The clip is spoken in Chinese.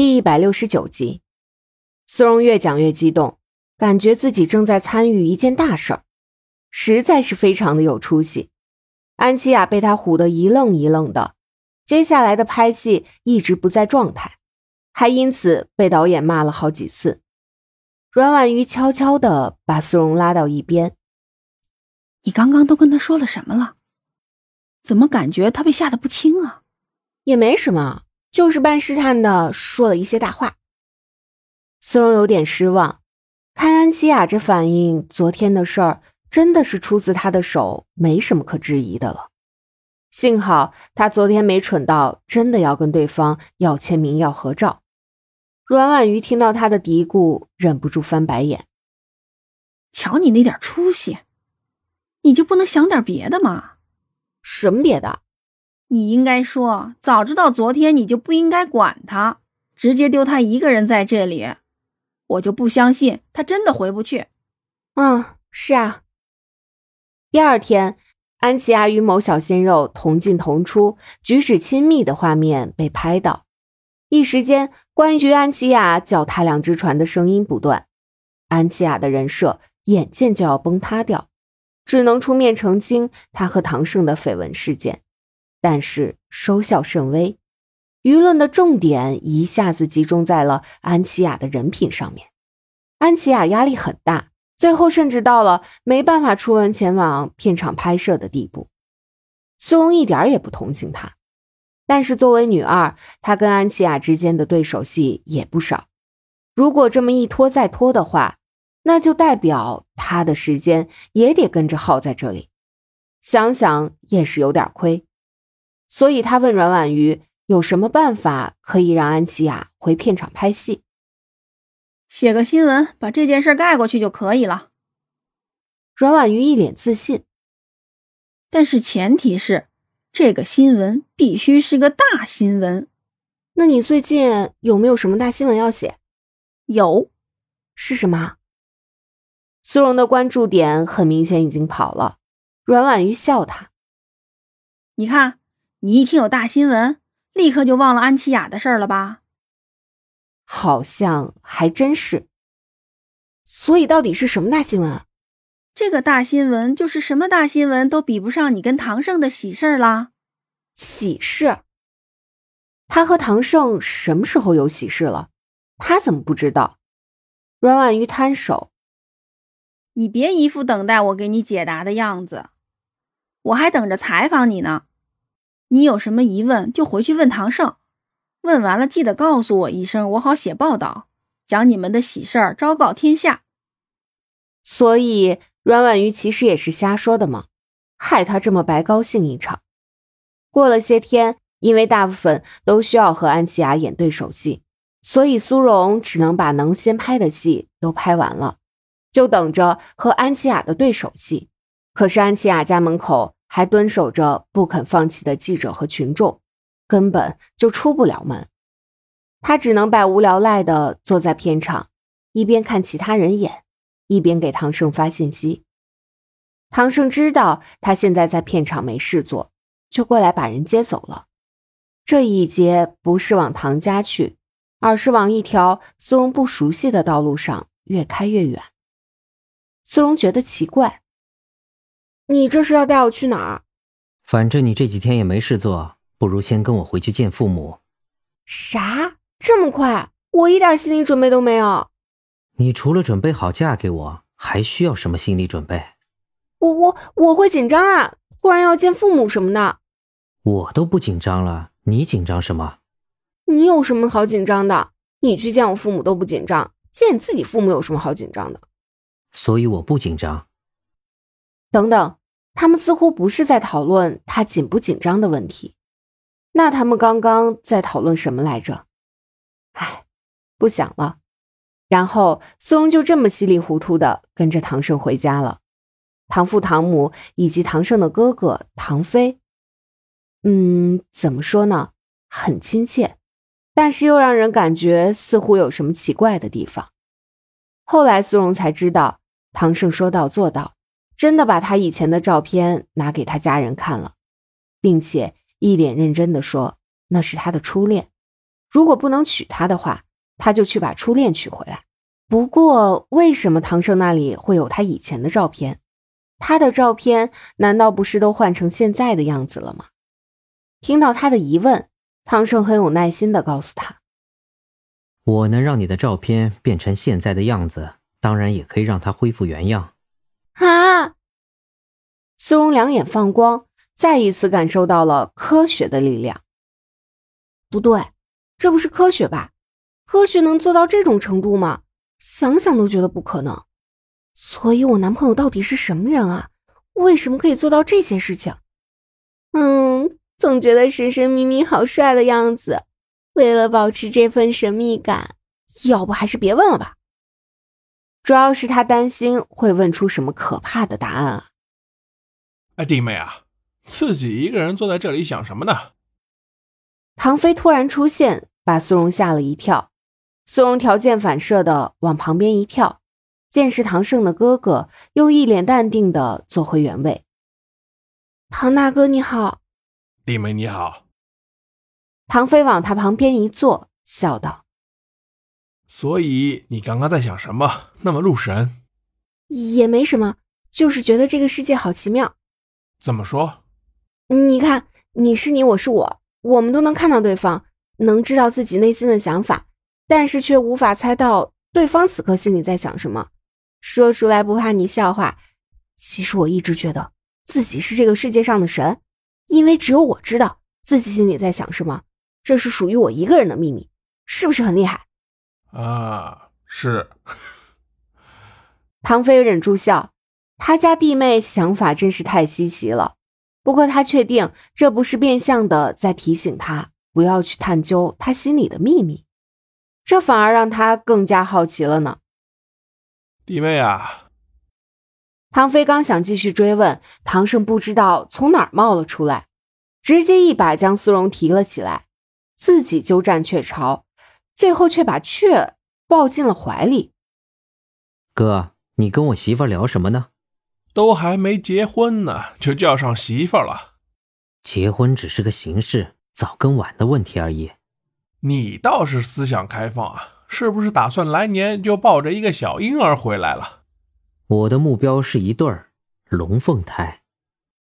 第一百六十九集，苏荣越讲越激动，感觉自己正在参与一件大事儿，实在是非常的有出息。安琪雅被他唬得一愣一愣的，接下来的拍戏一直不在状态，还因此被导演骂了好几次。阮婉瑜悄悄的把苏荣拉到一边：“你刚刚都跟他说了什么了？怎么感觉他被吓得不轻啊？也没什么。”就是半试探的说了一些大话，苏荣有点失望。看安琪雅这反应，昨天的事儿真的是出自他的手，没什么可质疑的了。幸好他昨天没蠢到真的要跟对方要签名、要合照。阮婉瑜听到他的嘀咕，忍不住翻白眼：“瞧你那点出息，你就不能想点别的吗？什么别的？”你应该说，早知道昨天你就不应该管他，直接丢他一个人在这里。我就不相信他真的回不去。嗯，是啊。第二天，安琪亚与某小鲜肉同进同出、举止亲密的画面被拍到，一时间关于安琪亚脚踏两只船的声音不断。安琪亚的人设眼见就要崩塌掉，只能出面澄清他和唐胜的绯闻事件。但是收效甚微，舆论的重点一下子集中在了安琪雅的人品上面。安琪雅压力很大，最后甚至到了没办法出门前往片场拍摄的地步。苏荣一点也不同情她，但是作为女二，她跟安琪雅之间的对手戏也不少。如果这么一拖再拖的话，那就代表她的时间也得跟着耗在这里。想想也是有点亏。所以他问阮婉瑜有什么办法可以让安琪雅回片场拍戏？写个新闻把这件事盖过去就可以了。阮婉瑜一脸自信，但是前提是这个新闻必须是个大新闻。那你最近有没有什么大新闻要写？有，是什么？苏荣的关注点很明显已经跑了。阮婉瑜笑他，你看。你一听有大新闻，立刻就忘了安琪雅的事儿了吧？好像还真是。所以到底是什么大新闻？这个大新闻就是什么大新闻都比不上你跟唐胜的喜事儿啦。喜事？他和唐胜什么时候有喜事了？他怎么不知道？阮婉瑜摊手：“你别一副等待我给你解答的样子，我还等着采访你呢。”你有什么疑问就回去问唐胜，问完了记得告诉我一声，我好写报道，讲你们的喜事儿，昭告天下。所以阮婉瑜其实也是瞎说的嘛，害他这么白高兴一场。过了些天，因为大部分都需要和安琪雅演对手戏，所以苏荣只能把能先拍的戏都拍完了，就等着和安琪雅的对手戏。可是安琪雅家门口。还蹲守着不肯放弃的记者和群众，根本就出不了门。他只能百无聊赖地坐在片场，一边看其他人演，一边给唐胜发信息。唐胜知道他现在在片场没事做，就过来把人接走了。这一接不是往唐家去，而是往一条苏荣不熟悉的道路上越开越远。苏荣觉得奇怪。你这是要带我去哪儿？反正你这几天也没事做，不如先跟我回去见父母。啥？这么快？我一点心理准备都没有。你除了准备好嫁给我，还需要什么心理准备？我我我会紧张啊！突然要见父母什么的。我都不紧张了，你紧张什么？你有什么好紧张的？你去见我父母都不紧张，见自己父母有什么好紧张的？所以我不紧张。等等。他们似乎不是在讨论他紧不紧张的问题，那他们刚刚在讨论什么来着？唉，不想了。然后苏荣就这么稀里糊涂的跟着唐胜回家了。唐父、唐母以及唐胜的哥哥唐飞，嗯，怎么说呢？很亲切，但是又让人感觉似乎有什么奇怪的地方。后来苏荣才知道，唐胜说到做到。真的把他以前的照片拿给他家人看了，并且一脸认真的说那是他的初恋，如果不能娶她的话，他就去把初恋娶回来。不过，为什么唐胜那里会有他以前的照片？他的照片难道不是都换成现在的样子了吗？听到他的疑问，唐胜很有耐心的告诉他：“我能让你的照片变成现在的样子，当然也可以让它恢复原样。”啊！苏荣两眼放光，再一次感受到了科学的力量。不对，这不是科学吧？科学能做到这种程度吗？想想都觉得不可能。所以，我男朋友到底是什么人啊？为什么可以做到这些事情？嗯，总觉得神神秘秘、好帅的样子。为了保持这份神秘感，要不还是别问了吧。主要是他担心会问出什么可怕的答案啊！哎，弟妹啊，自己一个人坐在这里想什么呢？唐飞突然出现，把苏荣吓了一跳。苏荣条件反射的往旁边一跳，见是唐胜的哥哥，又一脸淡定的坐回原位。唐大哥你好，弟妹你好。唐飞往他旁边一坐，笑道：“所以你刚刚在想什么？那么入神？也没什么，就是觉得这个世界好奇妙。怎么说？你看，你是你，我是我，我们都能看到对方，能知道自己内心的想法。”但是却无法猜到对方此刻心里在想什么，说出来不怕你笑话。其实我一直觉得自己是这个世界上的神，因为只有我知道自己心里在想什么，这是属于我一个人的秘密，是不是很厉害？啊，是。唐飞忍住笑，他家弟妹想法真是太稀奇了。不过他确定这不是变相的在提醒他不要去探究他心里的秘密。这反而让他更加好奇了呢，弟妹啊！唐飞刚想继续追问，唐胜不知道从哪儿冒了出来，直接一把将苏荣提了起来，自己鸠占鹊巢，最后却把雀抱进了怀里。哥，你跟我媳妇聊什么呢？都还没结婚呢，就叫上媳妇了。结婚只是个形式，早跟晚的问题而已。你倒是思想开放啊，是不是打算来年就抱着一个小婴儿回来了？我的目标是一对儿龙凤胎。